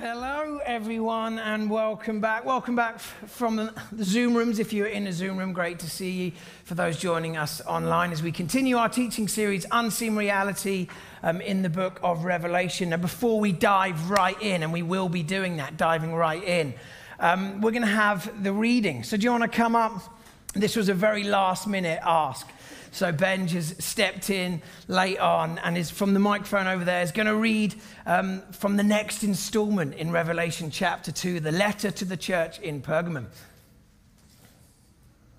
Hello, everyone, and welcome back. Welcome back from the Zoom rooms. If you're in a Zoom room, great to see you. For those joining us online, as we continue our teaching series, Unseen Reality, um, in the book of Revelation. Now, before we dive right in, and we will be doing that, diving right in, um, we're going to have the reading. So, do you want to come up? This was a very last minute ask. So Ben has stepped in late on and is from the microphone over there is going to read um, from the next installment in Revelation chapter 2, the letter to the church in Pergamum.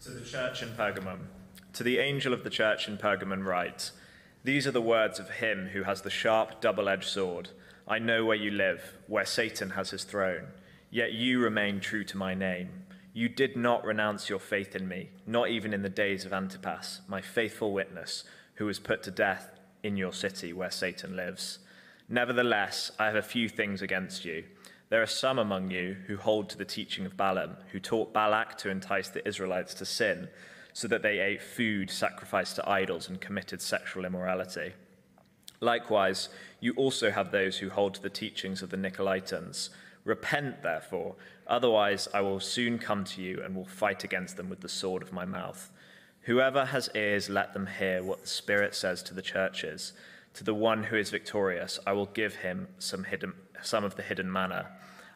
To the church in Pergamum, to the angel of the church in Pergamum write, These are the words of him who has the sharp double-edged sword. I know where you live, where Satan has his throne, yet you remain true to my name. You did not renounce your faith in me, not even in the days of Antipas, my faithful witness, who was put to death in your city where Satan lives. Nevertheless, I have a few things against you. There are some among you who hold to the teaching of Balaam, who taught Balak to entice the Israelites to sin, so that they ate food sacrificed to idols and committed sexual immorality. Likewise, you also have those who hold to the teachings of the Nicolaitans. Repent, therefore, otherwise I will soon come to you and will fight against them with the sword of my mouth. Whoever has ears, let them hear what the Spirit says to the churches. To the one who is victorious, I will give him some, hidden, some of the hidden manna.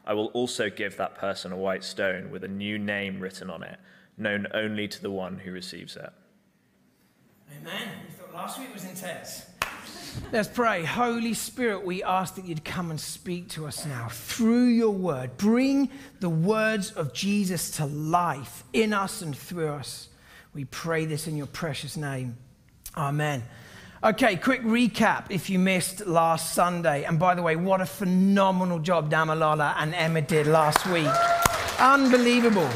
I will also give that person a white stone with a new name written on it, known only to the one who receives it. Amen. You thought last week was intense. Let's pray. Holy Spirit, we ask that you'd come and speak to us now through your word. Bring the words of Jesus to life in us and through us. We pray this in your precious name. Amen. Okay, quick recap if you missed last Sunday. And by the way, what a phenomenal job Damalola and Emma did last week. Unbelievable.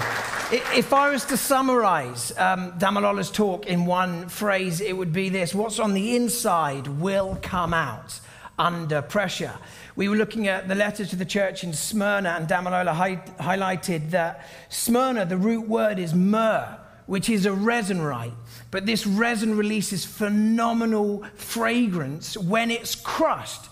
If I was to summarize um, Damalola's talk in one phrase, it would be this What's on the inside will come out under pressure. We were looking at the letter to the church in Smyrna, and Damalola hi- highlighted that Smyrna, the root word is myrrh, which is a resinite. But this resin releases phenomenal fragrance when it's crushed.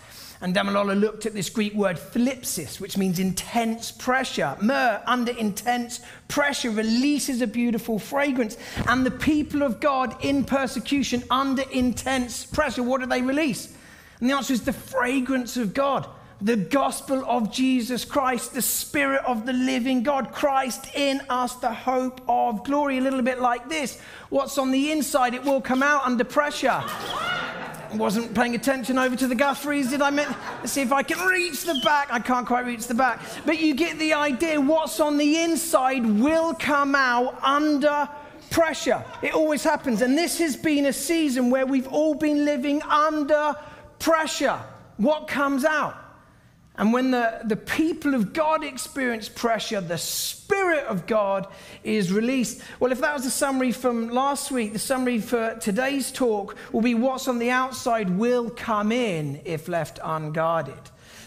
And Damalola looked at this Greek word thlipsis, which means intense pressure. Myrrh, under intense pressure, releases a beautiful fragrance. And the people of God in persecution, under intense pressure, what do they release? And the answer is the fragrance of God, the gospel of Jesus Christ, the spirit of the living God, Christ in us, the hope of glory. A little bit like this what's on the inside, it will come out under pressure wasn't paying attention over to the Guthrie's, did I? Let's see if I can reach the back. I can't quite reach the back. But you get the idea. What's on the inside will come out under pressure. It always happens. And this has been a season where we've all been living under pressure. What comes out? And when the, the people of God experience pressure, the Spirit of God is released. Well, if that was the summary from last week, the summary for today's talk will be what's on the outside will come in if left unguarded.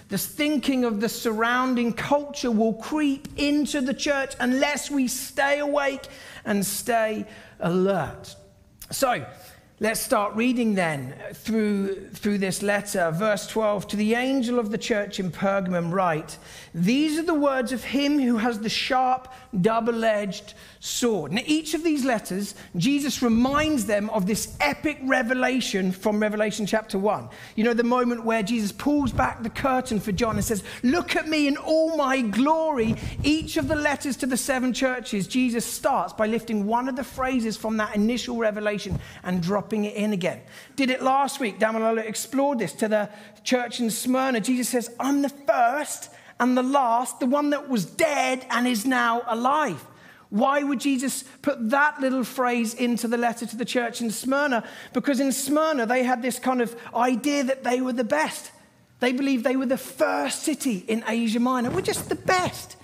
The thinking of the surrounding culture will creep into the church unless we stay awake and stay alert. So, Let's start reading then through, through this letter. Verse 12 To the angel of the church in Pergamum, write, These are the words of him who has the sharp, double edged sword. Now, each of these letters, Jesus reminds them of this epic revelation from Revelation chapter 1. You know, the moment where Jesus pulls back the curtain for John and says, Look at me in all my glory. Each of the letters to the seven churches, Jesus starts by lifting one of the phrases from that initial revelation and dropping it in again. Did it last week. Damalola explored this to the church in Smyrna. Jesus says, I'm the first and the last, the one that was dead and is now alive. Why would Jesus put that little phrase into the letter to the church in Smyrna? Because in Smyrna, they had this kind of idea that they were the best. They believed they were the first city in Asia Minor. We're just the best.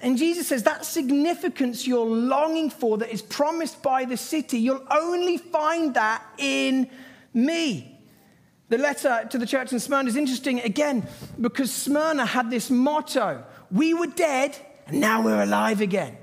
And Jesus says that significance you're longing for that is promised by the city, you'll only find that in me. The letter to the church in Smyrna is interesting again because Smyrna had this motto We were dead and now we're alive again.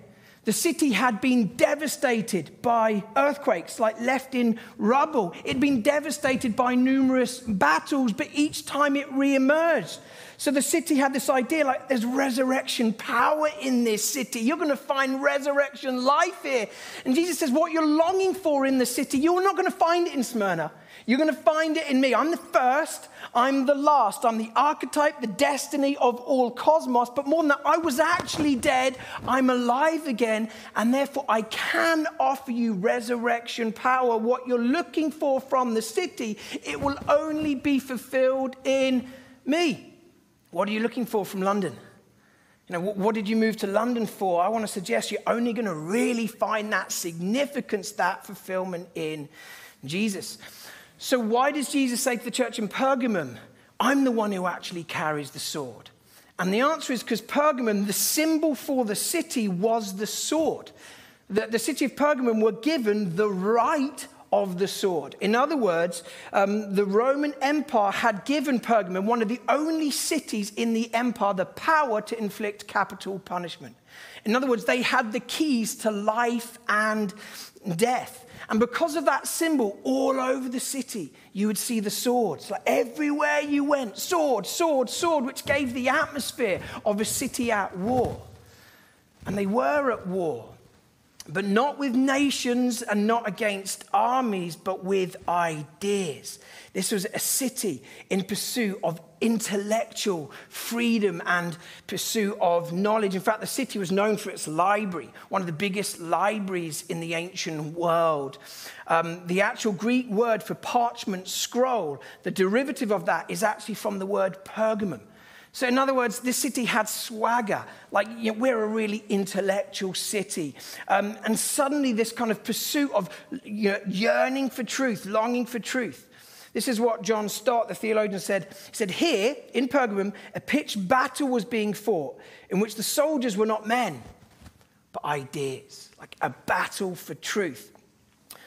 The city had been devastated by earthquakes, like left in rubble. It'd been devastated by numerous battles, but each time it re-emerged. So the city had this idea like there's resurrection power in this city. You're going to find resurrection life here. And Jesus says, What you're longing for in the city, you're not going to find it in Smyrna. You're going to find it in me. I'm the first, I'm the last. I'm the archetype, the destiny of all cosmos. But more than that, I was actually dead. I'm alive again. And therefore, I can offer you resurrection power. What you're looking for from the city, it will only be fulfilled in me. What are you looking for from London? You know, what did you move to London for? I want to suggest you're only going to really find that significance, that fulfillment in Jesus. So, why does Jesus say to the church in Pergamum, I'm the one who actually carries the sword? And the answer is because Pergamum, the symbol for the city was the sword. The, the city of Pergamum were given the right of the sword. In other words, um, the Roman Empire had given Pergamum, one of the only cities in the empire, the power to inflict capital punishment. In other words, they had the keys to life and death. And because of that symbol, all over the city, you would see the swords. Like everywhere you went, sword, sword, sword, which gave the atmosphere of a city at war. And they were at war but not with nations and not against armies, but with ideas. This was a city in pursuit of intellectual freedom and pursuit of knowledge. In fact, the city was known for its library, one of the biggest libraries in the ancient world. Um, the actual Greek word for parchment scroll, the derivative of that is actually from the word pergamum. So, in other words, this city had swagger, like you know, we're a really intellectual city. Um, and suddenly, this kind of pursuit of you know, yearning for truth, longing for truth. This is what John Stott, the theologian, said. He said, Here in Pergamum, a pitched battle was being fought in which the soldiers were not men, but ideas, like a battle for truth.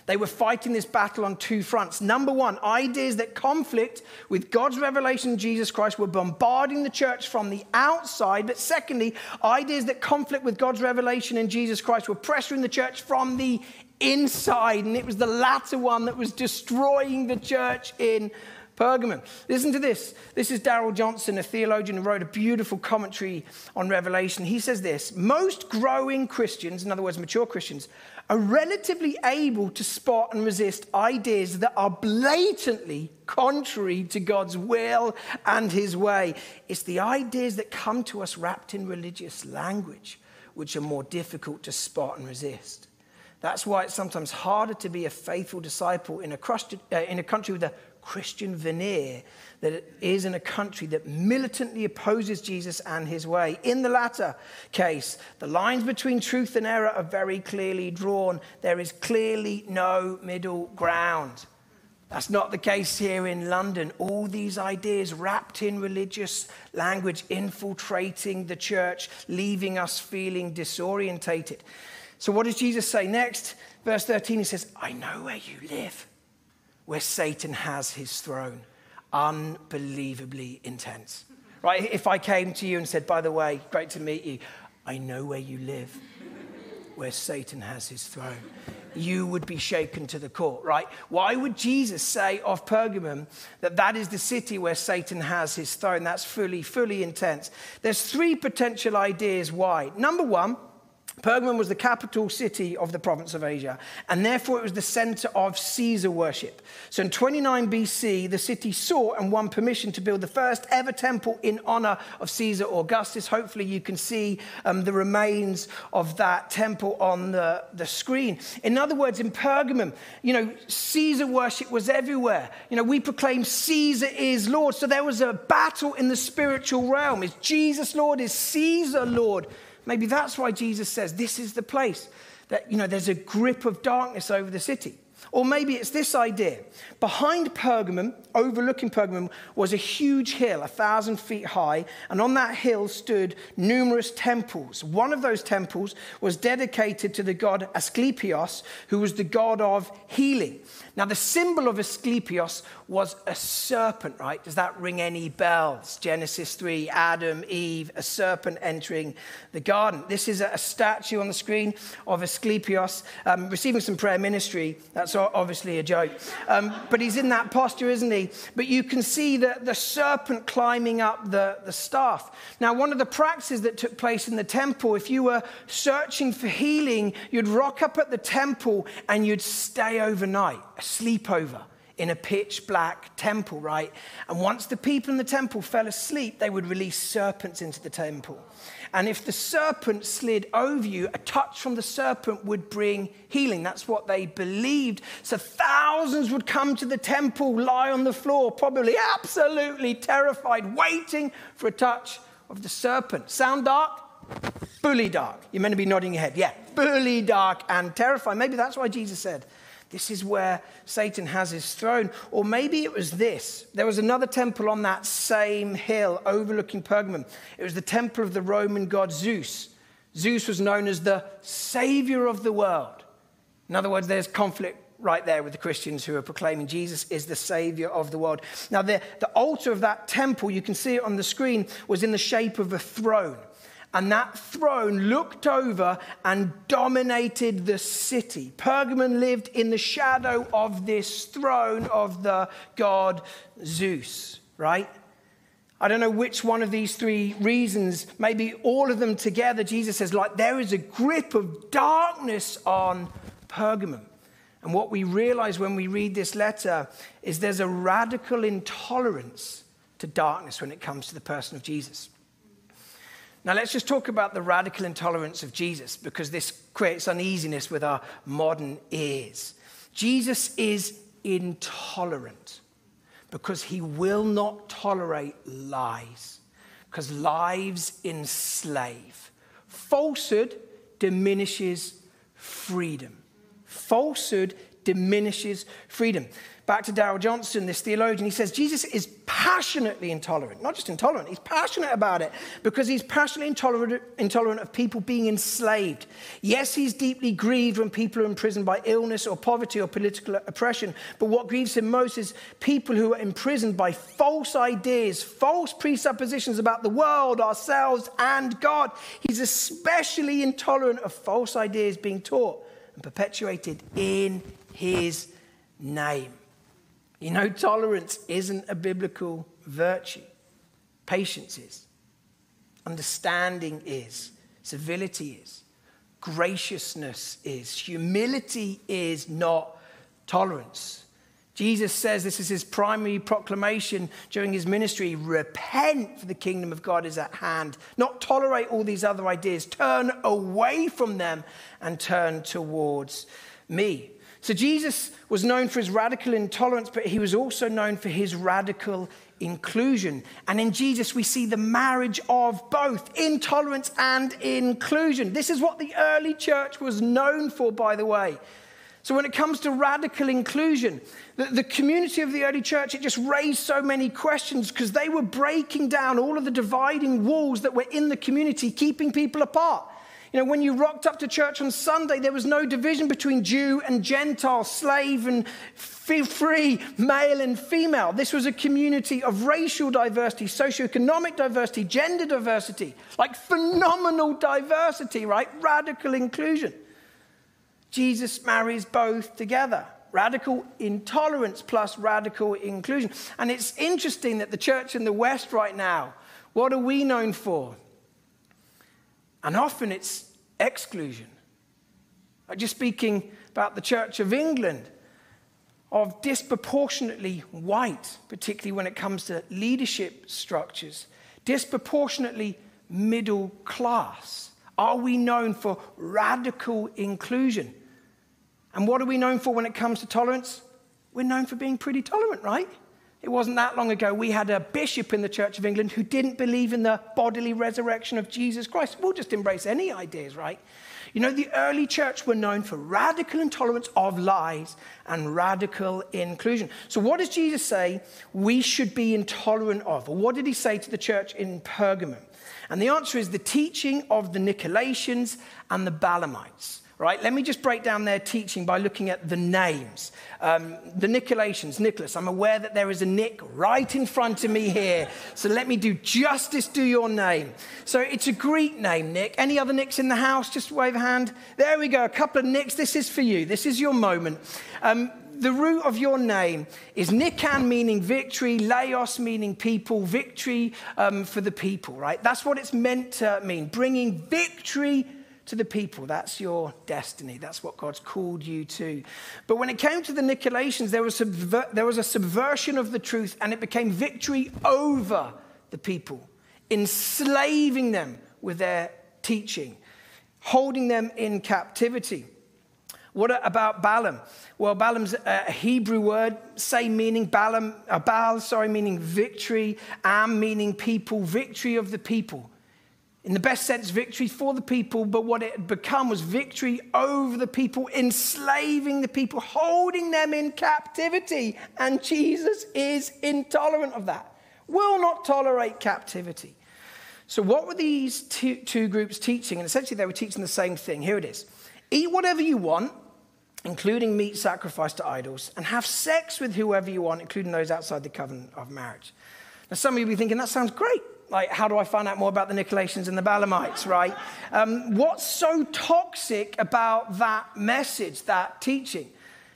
They were fighting this battle on two fronts. Number one, ideas that conflict with God's revelation in Jesus Christ were bombarding the church from the outside. But secondly, ideas that conflict with God's revelation in Jesus Christ were pressuring the church from the inside. And it was the latter one that was destroying the church in Pergamum. Listen to this. This is Darrell Johnson, a theologian who wrote a beautiful commentary on Revelation. He says this Most growing Christians, in other words, mature Christians, are relatively able to spot and resist ideas that are blatantly contrary to God's will and his way. It's the ideas that come to us wrapped in religious language which are more difficult to spot and resist. That's why it's sometimes harder to be a faithful disciple in a, uh, in a country with a Christian veneer that is in a country that militantly opposes Jesus and his way. In the latter case, the lines between truth and error are very clearly drawn. There is clearly no middle ground. That's not the case here in London. All these ideas wrapped in religious language infiltrating the church, leaving us feeling disorientated. So, what does Jesus say next? Verse 13, he says, I know where you live where Satan has his throne. Unbelievably intense. Right? If I came to you and said, by the way, great to meet you, I know where you live, where Satan has his throne. You would be shaken to the core, right? Why would Jesus say of Pergamum that that is the city where Satan has his throne? That's fully, fully intense. There's three potential ideas why. Number one, Pergamum was the capital city of the province of Asia, and therefore it was the center of Caesar worship. So in 29 BC, the city sought and won permission to build the first ever temple in honor of Caesar Augustus. Hopefully, you can see um, the remains of that temple on the, the screen. In other words, in Pergamum, you know, Caesar worship was everywhere. You know, we proclaim Caesar is Lord. So there was a battle in the spiritual realm. Is Jesus Lord? Is Caesar Lord? Maybe that's why Jesus says this is the place that, you know, there's a grip of darkness over the city. Or maybe it's this idea. Behind Pergamum, overlooking Pergamum, was a huge hill, a thousand feet high, and on that hill stood numerous temples. One of those temples was dedicated to the god Asclepios, who was the god of healing. Now, the symbol of Asclepius was a serpent, right? Does that ring any bells? Genesis 3, Adam, Eve, a serpent entering the garden. This is a statue on the screen of Asclepius um, receiving some prayer ministry. That's obviously a joke. Um, but he's in that posture, isn't he? But you can see the, the serpent climbing up the, the staff. Now, one of the practices that took place in the temple, if you were searching for healing, you'd rock up at the temple and you'd stay overnight, a sleepover in a pitch black temple, right? And once the people in the temple fell asleep, they would release serpents into the temple. And if the serpent slid over you, a touch from the serpent would bring healing. That's what they believed. So thousands would come to the temple, lie on the floor, probably absolutely terrified, waiting for a touch of the serpent. Sound dark? Bully dark. You're meant to be nodding your head. Yeah, bully dark and terrifying. Maybe that's why Jesus said, this is where Satan has his throne. Or maybe it was this. There was another temple on that same hill overlooking Pergamum. It was the temple of the Roman god Zeus. Zeus was known as the savior of the world. In other words, there's conflict right there with the Christians who are proclaiming Jesus is the Savior of the world. Now, the, the altar of that temple, you can see it on the screen, was in the shape of a throne. And that throne looked over and dominated the city. Pergamon lived in the shadow of this throne of the god Zeus, right? I don't know which one of these three reasons, maybe all of them together, Jesus says, like, there is a grip of darkness on Pergamum. And what we realize when we read this letter is there's a radical intolerance to darkness when it comes to the person of Jesus. Now, let's just talk about the radical intolerance of Jesus because this creates uneasiness with our modern ears. Jesus is intolerant because he will not tolerate lies, because lives enslave. Falsehood diminishes freedom. Falsehood diminishes freedom. Back to Darrell Johnson, this theologian, he says Jesus is passionately intolerant. Not just intolerant, he's passionate about it because he's passionately intolerant, intolerant of people being enslaved. Yes, he's deeply grieved when people are imprisoned by illness or poverty or political oppression. But what grieves him most is people who are imprisoned by false ideas, false presuppositions about the world, ourselves, and God. He's especially intolerant of false ideas being taught and perpetuated in his name. You know, tolerance isn't a biblical virtue, patience is, understanding is, civility is, graciousness is, humility is not tolerance. Jesus says this is his primary proclamation during his ministry. Repent, for the kingdom of God is at hand. Not tolerate all these other ideas, turn away from them and turn towards me. So Jesus was known for his radical intolerance, but he was also known for his radical inclusion. And in Jesus, we see the marriage of both intolerance and inclusion. This is what the early church was known for, by the way. So, when it comes to radical inclusion, the, the community of the early church, it just raised so many questions because they were breaking down all of the dividing walls that were in the community, keeping people apart. You know, when you rocked up to church on Sunday, there was no division between Jew and Gentile, slave and free, male and female. This was a community of racial diversity, socioeconomic diversity, gender diversity, like phenomenal diversity, right? Radical inclusion. Jesus marries both together radical intolerance plus radical inclusion. And it's interesting that the church in the West right now, what are we known for? And often it's exclusion. Just speaking about the Church of England, of disproportionately white, particularly when it comes to leadership structures, disproportionately middle class. Are we known for radical inclusion? And what are we known for when it comes to tolerance? We're known for being pretty tolerant, right? It wasn't that long ago we had a bishop in the Church of England who didn't believe in the bodily resurrection of Jesus Christ. We'll just embrace any ideas, right? You know, the early church were known for radical intolerance of lies and radical inclusion. So, what does Jesus say we should be intolerant of? Or what did he say to the church in Pergamum? And the answer is the teaching of the Nicolaitans and the Balaamites right? Let me just break down their teaching by looking at the names. Um, the Nicolaitans, Nicholas, I'm aware that there is a Nick right in front of me here. So let me do justice to your name. So it's a Greek name, Nick. Any other Nicks in the house? Just wave a hand. There we go. A couple of Nicks. This is for you. This is your moment. Um, the root of your name is Nikan, meaning victory, Laos, meaning people, victory um, for the people, right? That's what it's meant to mean, bringing victory to the people. That's your destiny. That's what God's called you to. But when it came to the Nicolaitans, there was, subver- there was a subversion of the truth, and it became victory over the people, enslaving them with their teaching, holding them in captivity. What about Balaam? Well, Balaam's a Hebrew word, same meaning. Balaam, uh, Baal, sorry, meaning victory. Am meaning people, victory of the people in the best sense, victory for the people, but what it had become was victory over the people, enslaving the people, holding them in captivity. And Jesus is intolerant of that, will not tolerate captivity. So, what were these two, two groups teaching? And essentially, they were teaching the same thing. Here it is Eat whatever you want, including meat sacrificed to idols, and have sex with whoever you want, including those outside the covenant of marriage. Now, some of you will be thinking, that sounds great like, how do I find out more about the Nicolaitans and the Balaamites, right? Um, what's so toxic about that message, that teaching?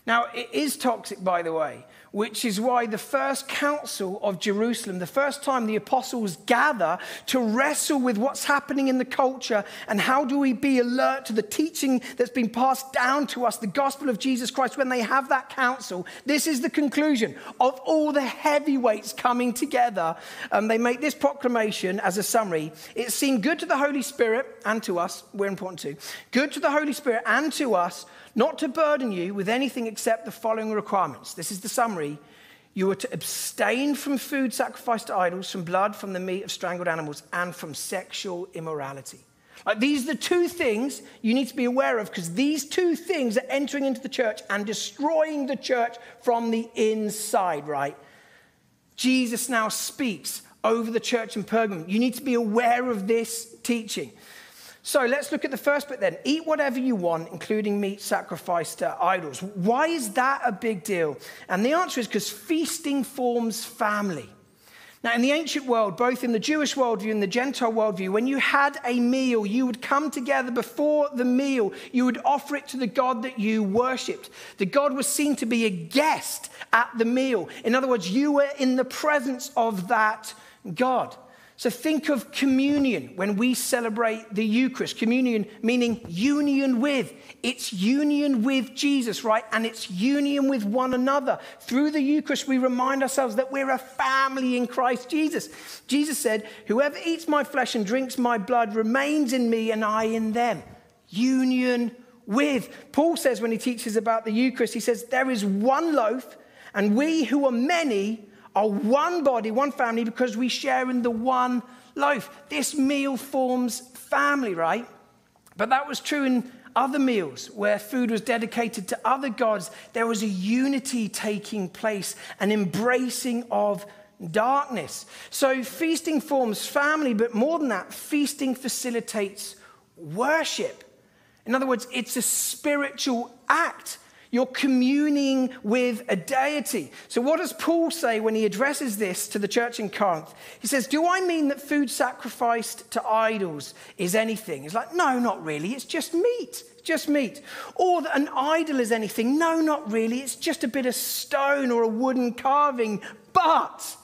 Now, it is toxic, by the way, which is why the first council of Jerusalem, the first time the apostles gather to wrestle with what's happening in the culture and how do we be alert to the teaching that's been passed down to us, the gospel of Jesus Christ, when they have that council, this is the conclusion of all the heavyweights coming together. Um, they make this proclamation as a summary. It seemed good to the Holy Spirit and to us, we're important too, good to the Holy Spirit and to us not to burden you with anything except the following requirements. This is the summary. You are to abstain from food sacrificed to idols, from blood, from the meat of strangled animals, and from sexual immorality. Like these are the two things you need to be aware of because these two things are entering into the church and destroying the church from the inside, right? Jesus now speaks over the church in Pergamum. You need to be aware of this teaching. So let's look at the first bit then. Eat whatever you want, including meat sacrificed to idols. Why is that a big deal? And the answer is because feasting forms family. Now, in the ancient world, both in the Jewish worldview and the Gentile worldview, when you had a meal, you would come together before the meal. You would offer it to the God that you worshipped. The God was seen to be a guest at the meal. In other words, you were in the presence of that God. So think of communion when we celebrate the Eucharist. Communion meaning union with. It's union with Jesus, right? And it's union with one another. Through the Eucharist, we remind ourselves that we're a family in Christ Jesus. Jesus said, Whoever eats my flesh and drinks my blood remains in me and I in them. Union with. Paul says when he teaches about the Eucharist, he says, There is one loaf, and we who are many are one body, one family, because we share in the one loaf. This meal forms family, right? But that was true in other meals where food was dedicated to other gods. There was a unity taking place, an embracing of darkness. So feasting forms family, but more than that, feasting facilitates worship. In other words, it's a spiritual act. You're communing with a deity. So, what does Paul say when he addresses this to the church in Corinth? He says, Do I mean that food sacrificed to idols is anything? He's like, No, not really. It's just meat. just meat. Or that an idol is anything? No, not really. It's just a bit of stone or a wooden carving. But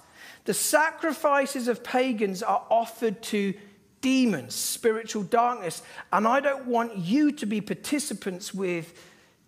the sacrifices of pagans are offered to demons, spiritual darkness. And I don't want you to be participants with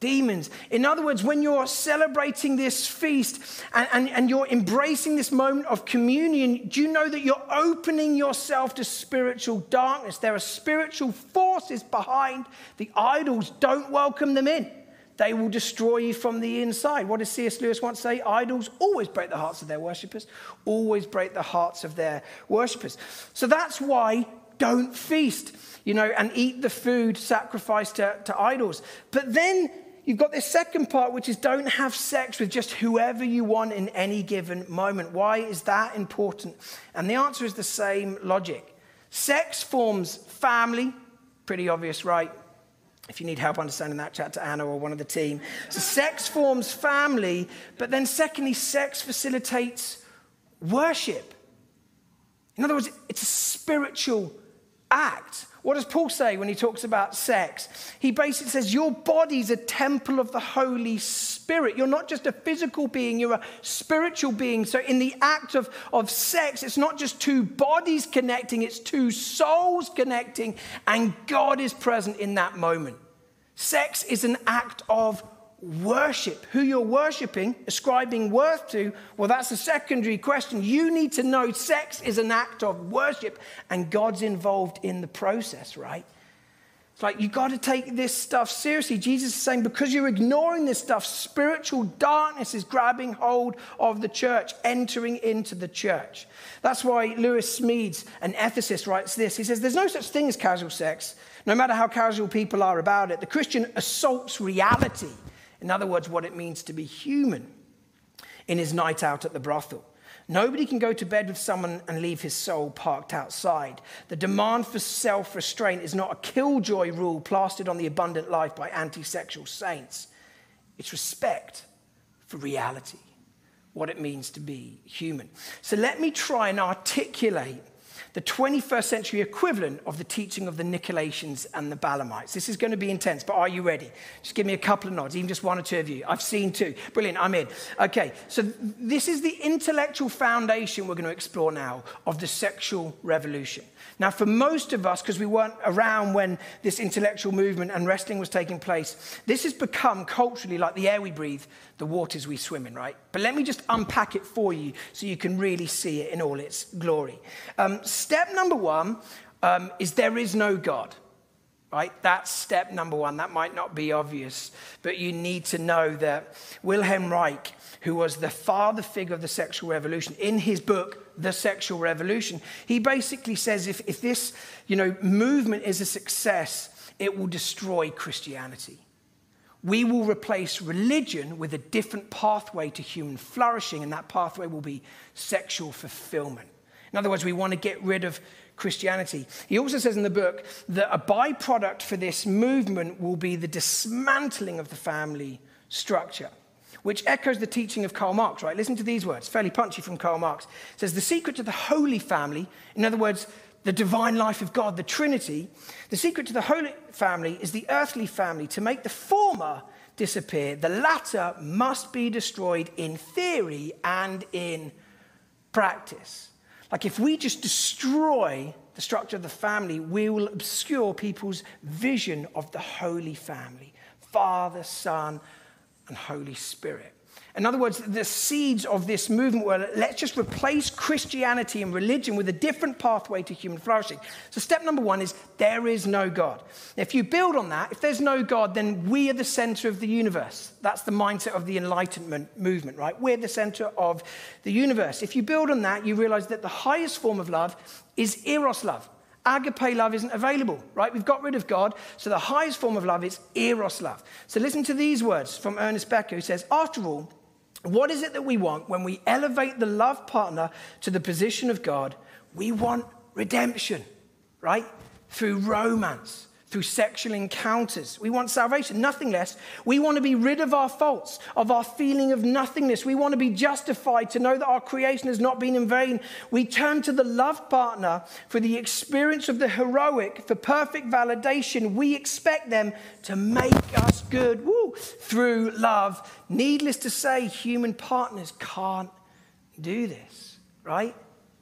demons. In other words, when you're celebrating this feast and, and, and, you're embracing this moment of communion, do you know that you're opening yourself to spiritual darkness? There are spiritual forces behind the idols. Don't welcome them in. they will destroy you from the inside. What does C.S. Lewis once say? Idols always break the hearts of their worshippers, always break the hearts of their worshippers. So that's why don't feast, you know, and eat the food sacrificed to, to idols. But then you've got this second part, which is don't have sex with just whoever you want in any given moment. Why is that important? And the answer is the same logic. Sex forms family, pretty obvious, right? If you need help understanding that, chat to Anna or one of the team. So, sex forms family, but then, secondly, sex facilitates worship. In other words, it's a spiritual act. What does Paul say when he talks about sex? He basically says, Your body's a temple of the Holy Spirit. You're not just a physical being, you're a spiritual being. So, in the act of, of sex, it's not just two bodies connecting, it's two souls connecting, and God is present in that moment. Sex is an act of worship. Who you're worshiping, ascribing worth to, well, that's a secondary question. You need to know sex is an act of worship and God's involved in the process, right? It's like you got to take this stuff seriously. Jesus is saying because you're ignoring this stuff, spiritual darkness is grabbing hold of the church, entering into the church. That's why Lewis Smedes, an ethicist, writes this. He says, There's no such thing as casual sex, no matter how casual people are about it. The Christian assaults reality in other words, what it means to be human in his night out at the brothel. Nobody can go to bed with someone and leave his soul parked outside. The demand for self restraint is not a killjoy rule plastered on the abundant life by anti sexual saints. It's respect for reality, what it means to be human. So let me try and articulate the 21st century equivalent of the teaching of the Nicolaitans and the Balaamites. This is going to be intense, but are you ready? Just give me a couple of nods, even just one or two of you. I've seen two. Brilliant, I'm in. Okay, so this is the intellectual foundation we're going to explore now of the sexual revolution. Now, for most of us, because we weren't around when this intellectual movement and wrestling was taking place, this has become culturally like the air we breathe, the waters we swim in, right? But let me just unpack it for you so you can really see it in all its glory. Um, step number one um, is there is no God right? That's step number one. That might not be obvious, but you need to know that Wilhelm Reich, who was the father figure of the sexual revolution, in his book, The Sexual Revolution, he basically says if, if this you know, movement is a success, it will destroy Christianity. We will replace religion with a different pathway to human flourishing, and that pathway will be sexual fulfillment. In other words, we want to get rid of Christianity. He also says in the book that a byproduct for this movement will be the dismantling of the family structure, which echoes the teaching of Karl Marx, right? Listen to these words, fairly punchy from Karl Marx. It says, The secret to the holy family, in other words, the divine life of God, the Trinity, the secret to the holy family is the earthly family. To make the former disappear, the latter must be destroyed in theory and in practice. Like if we just destroy the structure of the family, we will obscure people's vision of the holy family Father, Son, and Holy Spirit. In other words, the seeds of this movement were let's just replace Christianity and religion with a different pathway to human flourishing. So, step number one is there is no God. If you build on that, if there's no God, then we are the center of the universe. That's the mindset of the Enlightenment movement, right? We're the center of the universe. If you build on that, you realize that the highest form of love is eros love. Agape love isn't available, right? We've got rid of God. So the highest form of love is eros love. So listen to these words from Ernest Becker, who says, After all, what is it that we want when we elevate the love partner to the position of God? We want redemption, right? Through romance, through sexual encounters. We want salvation, nothing less. We want to be rid of our faults, of our feeling of nothingness. We want to be justified to know that our creation has not been in vain. We turn to the love partner for the experience of the heroic, for perfect validation. We expect them to make us good woo, through love. Needless to say, human partners can't do this, right?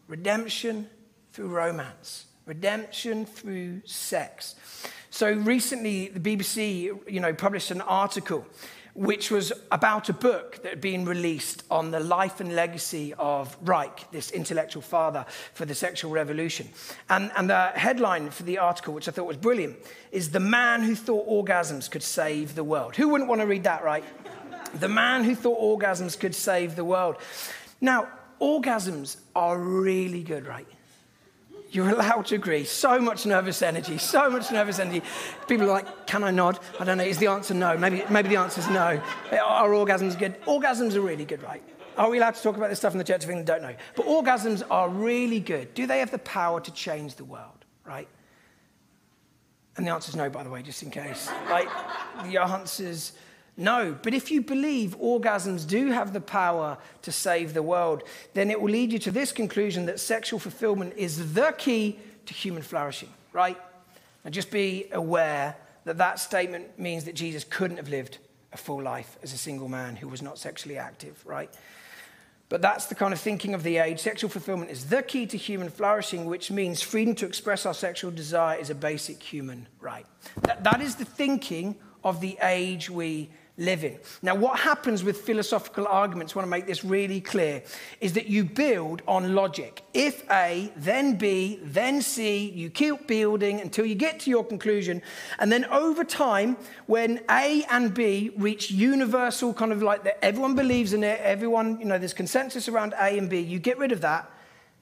Redemption through romance, redemption through sex. So recently, the BBC, you know, published an article which was about a book that had been released on the life and legacy of Reich, this intellectual father for the sexual revolution. And, and the headline for the article, which I thought was brilliant, is The Man Who Thought Orgasms Could Save the World. Who wouldn't want to read that, right? the man who thought orgasms could save the world. Now, orgasms are really good, right? You're allowed to agree. So much nervous energy, so much nervous energy. People are like, can I nod? I don't know. Is the answer no? Maybe, maybe the answer is no. Are orgasms good? Orgasms are really good, right? Are we allowed to talk about this stuff in the Church of England? Don't know. But orgasms are really good. Do they have the power to change the world, right? And the answer is no, by the way, just in case. Like, the answer's no, but if you believe orgasms do have the power to save the world, then it will lead you to this conclusion that sexual fulfillment is the key to human flourishing, right? And just be aware that that statement means that Jesus couldn't have lived a full life as a single man who was not sexually active, right? But that's the kind of thinking of the age. Sexual fulfillment is the key to human flourishing, which means freedom to express our sexual desire is a basic human right. that, that is the thinking of the age we living. Now, what happens with philosophical arguments, I want to make this really clear, is that you build on logic. If A, then B, then C, you keep building until you get to your conclusion. And then over time, when A and B reach universal, kind of like that everyone believes in it, everyone, you know, there's consensus around A and B, you get rid of that.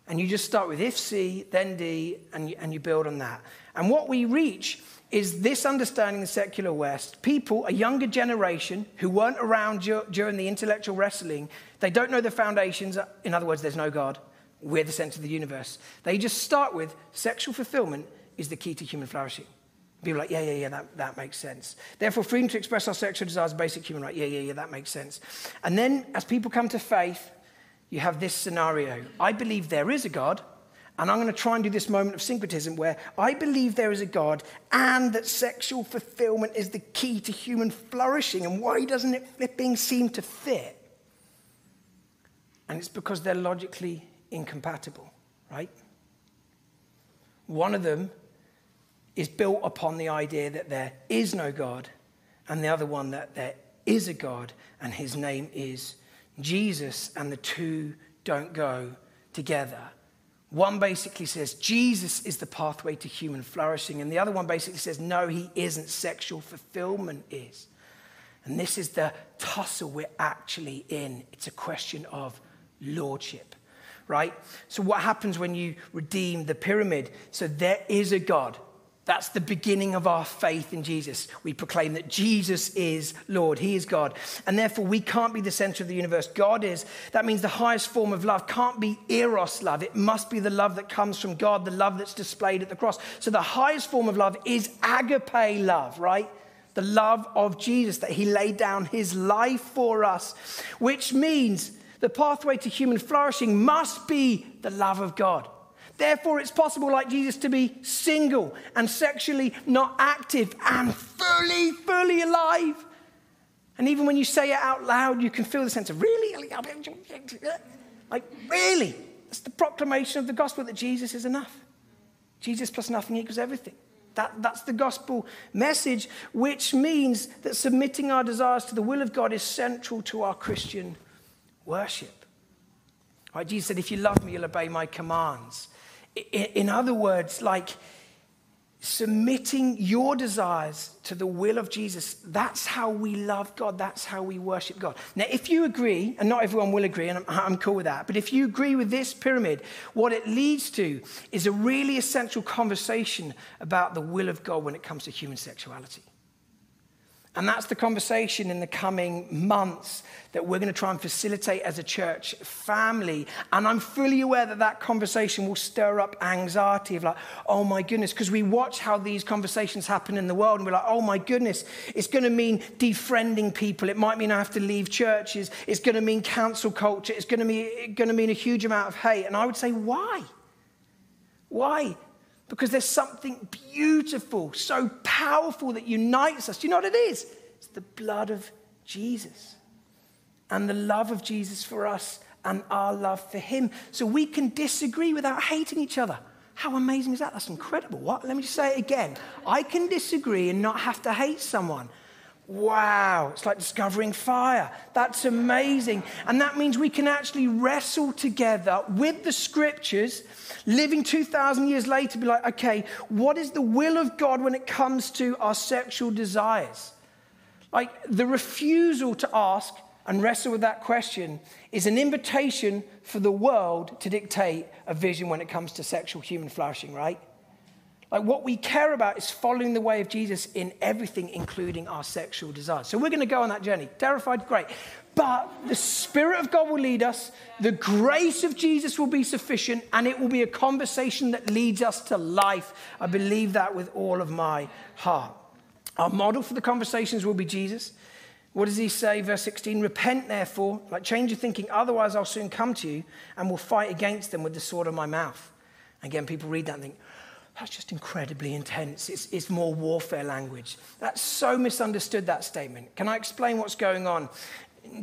And you just start with if C, then D, and you, and you build on that. And what we reach is this understanding the secular West. People, a younger generation who weren't around during the intellectual wrestling, they don't know the foundations. In other words, there's no God. We're the center of the universe. They just start with sexual fulfillment is the key to human flourishing. People are like, yeah, yeah, yeah, that, that makes sense. Therefore, freedom to express our sexual desires is a basic human right. Yeah, yeah, yeah, that makes sense. And then as people come to faith, you have this scenario. I believe there is a God. And I'm going to try and do this moment of syncretism where I believe there is a God and that sexual fulfillment is the key to human flourishing. And why doesn't it flipping seem to fit? And it's because they're logically incompatible, right? One of them is built upon the idea that there is no God, and the other one that there is a God, and his name is Jesus, and the two don't go together. One basically says Jesus is the pathway to human flourishing, and the other one basically says no, he isn't. Sexual fulfillment is. And this is the tussle we're actually in. It's a question of lordship, right? So, what happens when you redeem the pyramid? So, there is a God that's the beginning of our faith in Jesus. We proclaim that Jesus is Lord, He is God. And therefore, we can't be the center of the universe. God is. That means the highest form of love can't be eros love. It must be the love that comes from God, the love that's displayed at the cross. So, the highest form of love is agape love, right? The love of Jesus, that He laid down His life for us, which means the pathway to human flourishing must be the love of God. Therefore, it's possible, like Jesus, to be single and sexually not active and fully, fully alive. And even when you say it out loud, you can feel the sense of really, like really. It's the proclamation of the gospel that Jesus is enough. Jesus plus nothing equals everything. That, that's the gospel message, which means that submitting our desires to the will of God is central to our Christian worship. Right, Jesus said, If you love me, you'll obey my commands. In other words, like submitting your desires to the will of Jesus, that's how we love God. That's how we worship God. Now, if you agree, and not everyone will agree, and I'm, I'm, cool with that, but if you agree with this pyramid, what it leads to is a really essential conversation about the will of God when it comes to human sexuality. And that's the conversation in the coming months that we're going to try and facilitate as a church family. And I'm fully aware that that conversation will stir up anxiety of like, oh my goodness, because we watch how these conversations happen in the world and we're like, oh my goodness, it's going to mean defriending people. It might mean I have to leave churches. It's going to mean cancel culture. It's going to mean, going to mean a huge amount of hate. And I would say, why? Why? Because there's something beautiful, so powerful that unites us. Do you know what it is? It's the blood of Jesus and the love of Jesus for us and our love for him. So we can disagree without hating each other. How amazing is that? That's incredible. What? Let me just say it again. I can disagree and not have to hate someone. Wow, it's like discovering fire. That's amazing. And that means we can actually wrestle together with the scriptures, living 2,000 years later, be like, okay, what is the will of God when it comes to our sexual desires? Like the refusal to ask and wrestle with that question is an invitation for the world to dictate a vision when it comes to sexual human flourishing, right? Like what we care about is following the way of Jesus in everything, including our sexual desires. So we're going to go on that journey. Terrified, great. But the Spirit of God will lead us, the grace of Jesus will be sufficient, and it will be a conversation that leads us to life. I believe that with all of my heart. Our model for the conversations will be Jesus. What does he say? Verse 16 Repent, therefore, like change your thinking, otherwise I'll soon come to you and will fight against them with the sword of my mouth. Again, people read that and think, that's just incredibly intense. It's, it's more warfare language. That's so misunderstood, that statement. Can I explain what's going on?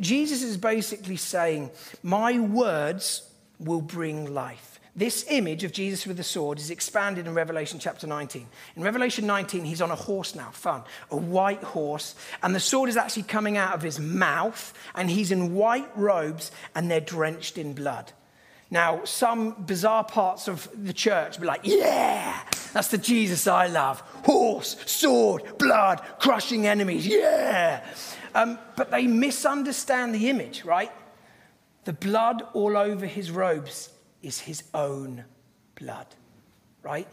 Jesus is basically saying, My words will bring life. This image of Jesus with the sword is expanded in Revelation chapter 19. In Revelation 19, he's on a horse now, fun, a white horse, and the sword is actually coming out of his mouth, and he's in white robes, and they're drenched in blood. Now, some bizarre parts of the church be like, yeah, that's the Jesus I love. Horse, sword, blood, crushing enemies, yeah. Um, but they misunderstand the image, right? The blood all over his robes is his own blood, right?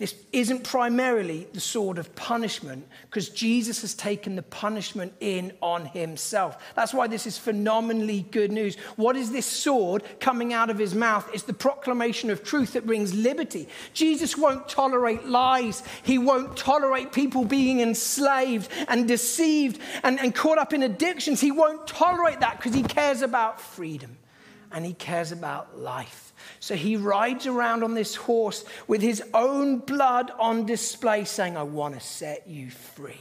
This isn't primarily the sword of punishment because Jesus has taken the punishment in on himself. That's why this is phenomenally good news. What is this sword coming out of his mouth? It's the proclamation of truth that brings liberty. Jesus won't tolerate lies, he won't tolerate people being enslaved and deceived and, and caught up in addictions. He won't tolerate that because he cares about freedom and he cares about life. So he rides around on this horse with his own blood on display, saying, I want to set you free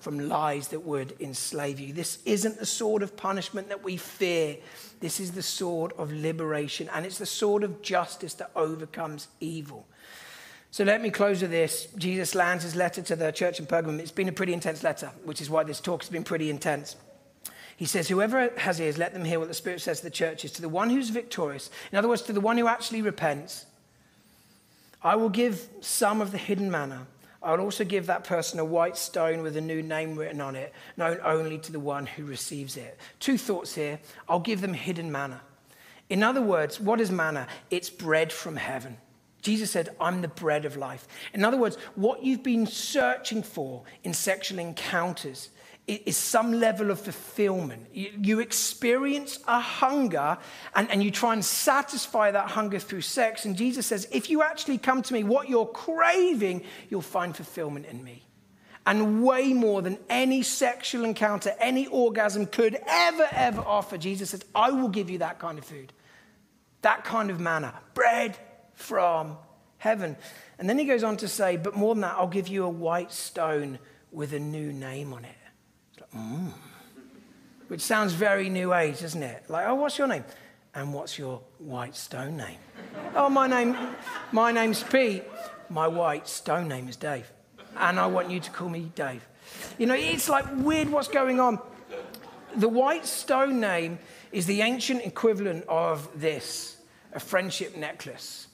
from lies that would enslave you. This isn't the sword of punishment that we fear. This is the sword of liberation, and it's the sword of justice that overcomes evil. So let me close with this. Jesus lands his letter to the church in Pergamum. It's been a pretty intense letter, which is why this talk has been pretty intense. He says, Whoever has ears, let them hear what the Spirit says to the churches. To the one who's victorious, in other words, to the one who actually repents, I will give some of the hidden manna. I will also give that person a white stone with a new name written on it, known only to the one who receives it. Two thoughts here. I'll give them hidden manna. In other words, what is manna? It's bread from heaven. Jesus said, I'm the bread of life. In other words, what you've been searching for in sexual encounters is some level of fulfillment. You, you, experience a hunger and, and you try and satisfy that hunger through sex. And Jesus says, if you actually come to me, what you're craving, you'll find fulfillment in me. And way more than any sexual encounter, any orgasm could ever, ever offer. Jesus says, I will give you that kind of food, that kind of manna, bread from heaven. And then he goes on to say, but more than that, I'll give you a white stone with a new name on it. Mm. Which sounds very new age, doesn't it? Like, oh, what's your name? And what's your white stone name? oh, my name, my name's Pete. My white stone name is Dave. And I want you to call me Dave. You know, it's like weird what's going on. The white stone name is the ancient equivalent of this a friendship necklace.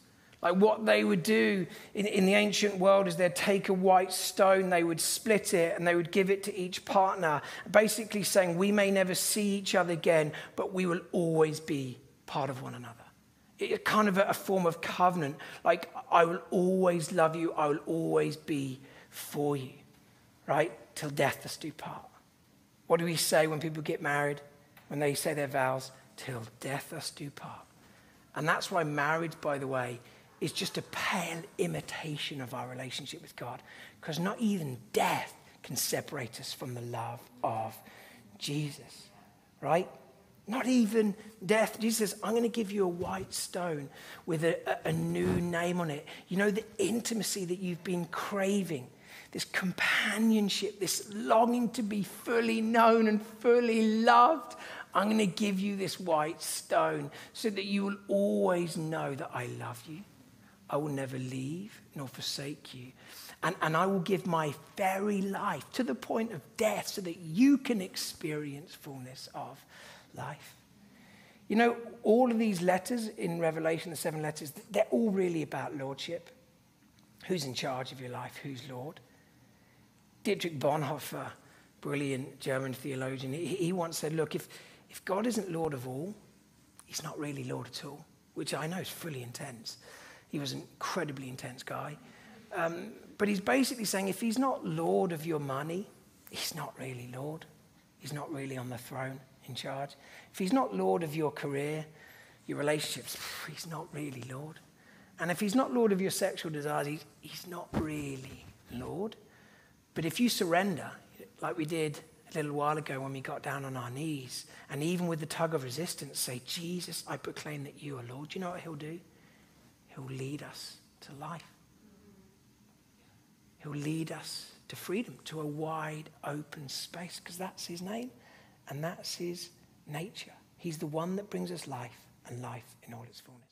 Like what they would do in, in, the ancient world is they'd take a white stone, they would split it, and they would give it to each partner, basically saying, We may never see each other again, but we will always be part of one another. It, kind of a, a form of covenant. Like, I will always love you, I will always be for you, right? Till death us do part. What do we say when people get married, when they say their vows? Till death us do part. And that's why marriage, by the way, is just a pale imitation of our relationship with God. Because not even death can separate us from the love of Jesus, right? Not even death. Jesus says, I'm going to give you a white stone with a, a, a new name on it. You know, the intimacy that you've been craving, this companionship, this longing to be fully known and fully loved. I'm going to give you this white stone so that you will always know that I love you. I will never leave nor forsake you. And, and I will give my very life to the point of death so that you can experience fullness of life. You know, all of these letters in Revelation, the seven letters, they're all really about lordship. Who's in charge of your life? Who's Lord? Dietrich Bonhoeffer, brilliant German theologian, he, once said, Look, if, if God isn't Lord of all, he's not really Lord at all, which I know is fully intense. He was an incredibly intense guy. Um, but he's basically saying if he's not Lord of your money, he's not really Lord. He's not really on the throne in charge. If he's not Lord of your career, your relationships, he's not really Lord. And if he's not Lord of your sexual desires, he's, he's not really Lord. But if you surrender, like we did a little while ago when we got down on our knees, and even with the tug of resistance, say, Jesus, I proclaim that you are Lord, you know what he'll do? He'll lead us to life. He'll lead us to freedom, to a wide open space, because that's his name and that's his nature. He's the one that brings us life and life in all its fullness.